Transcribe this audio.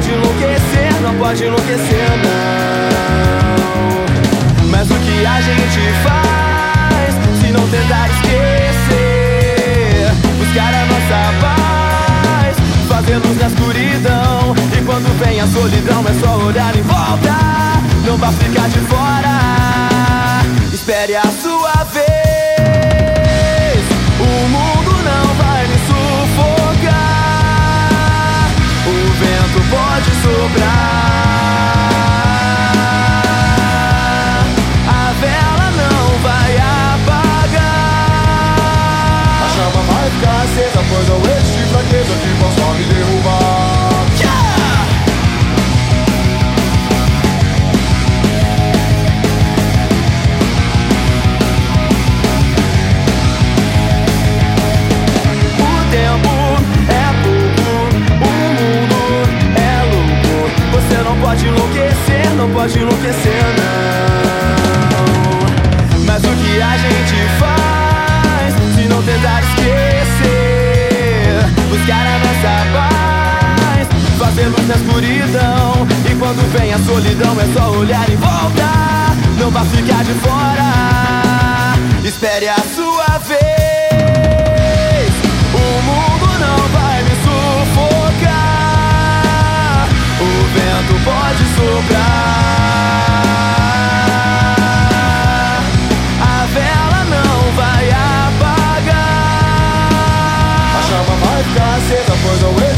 pode enlouquecer, não pode enlouquecer, não. Pode enlouquecer, não. Mas o que a gente faz se não tentar esquecer? Buscar a nossa paz, fazer luz na escuridão. E quando vem a solidão, é só olhar em volta. Não vá ficar de fora. tears up for the win.